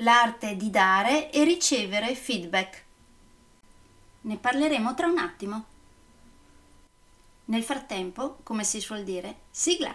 l'arte di dare e ricevere feedback. Ne parleremo tra un attimo. Nel frattempo, come si suol dire, sigla.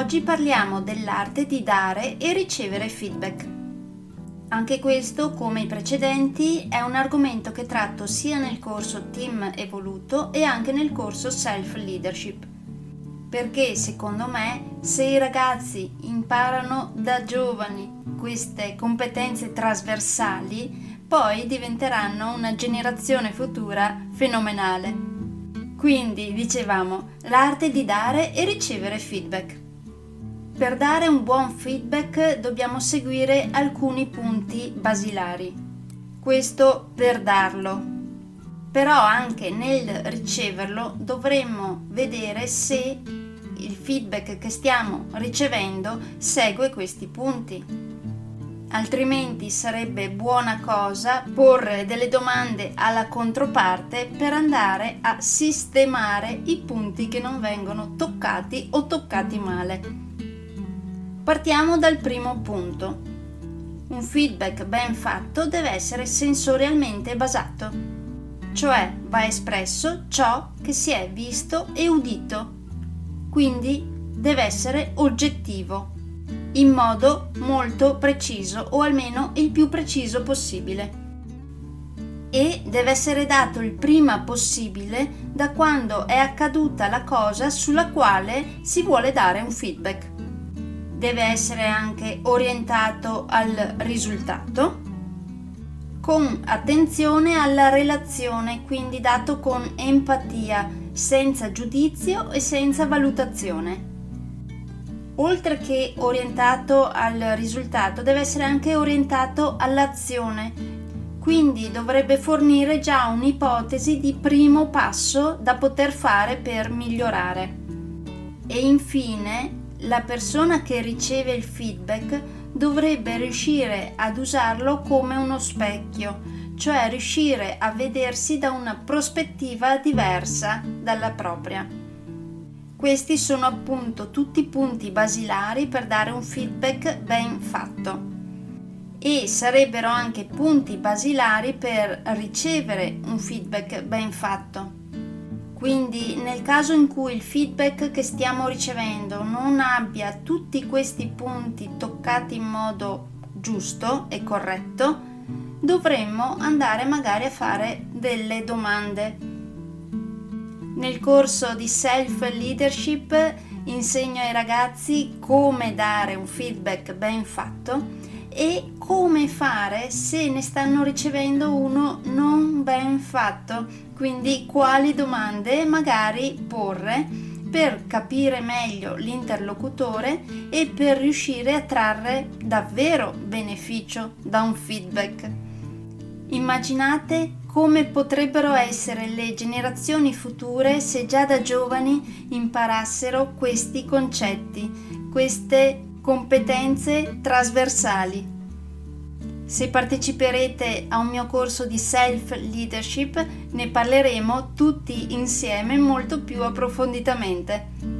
Oggi parliamo dell'arte di dare e ricevere feedback. Anche questo, come i precedenti, è un argomento che tratto sia nel corso Team Evoluto e anche nel corso Self Leadership. Perché secondo me, se i ragazzi imparano da giovani queste competenze trasversali, poi diventeranno una generazione futura fenomenale. Quindi, dicevamo, l'arte di dare e ricevere feedback. Per dare un buon feedback dobbiamo seguire alcuni punti basilari. Questo per darlo. Però anche nel riceverlo dovremmo vedere se il feedback che stiamo ricevendo segue questi punti. Altrimenti sarebbe buona cosa porre delle domande alla controparte per andare a sistemare i punti che non vengono toccati o toccati male. Partiamo dal primo punto. Un feedback ben fatto deve essere sensorialmente basato, cioè va espresso ciò che si è visto e udito, quindi deve essere oggettivo, in modo molto preciso o almeno il più preciso possibile. E deve essere dato il prima possibile da quando è accaduta la cosa sulla quale si vuole dare un feedback deve essere anche orientato al risultato con attenzione alla relazione, quindi dato con empatia, senza giudizio e senza valutazione. Oltre che orientato al risultato, deve essere anche orientato all'azione, quindi dovrebbe fornire già un'ipotesi di primo passo da poter fare per migliorare. E infine la persona che riceve il feedback dovrebbe riuscire ad usarlo come uno specchio, cioè riuscire a vedersi da una prospettiva diversa dalla propria. Questi sono appunto tutti i punti basilari per dare un feedback ben fatto e sarebbero anche punti basilari per ricevere un feedback ben fatto. Quindi nel caso in cui il feedback che stiamo ricevendo non abbia tutti questi punti toccati in modo giusto e corretto, dovremmo andare magari a fare delle domande. Nel corso di Self Leadership insegno ai ragazzi come dare un feedback ben fatto e come fare se ne stanno ricevendo uno non ben fatto, quindi quali domande magari porre per capire meglio l'interlocutore e per riuscire a trarre davvero beneficio da un feedback. Immaginate come potrebbero essere le generazioni future se già da giovani imparassero questi concetti, queste competenze trasversali. Se parteciperete a un mio corso di self leadership ne parleremo tutti insieme molto più approfonditamente.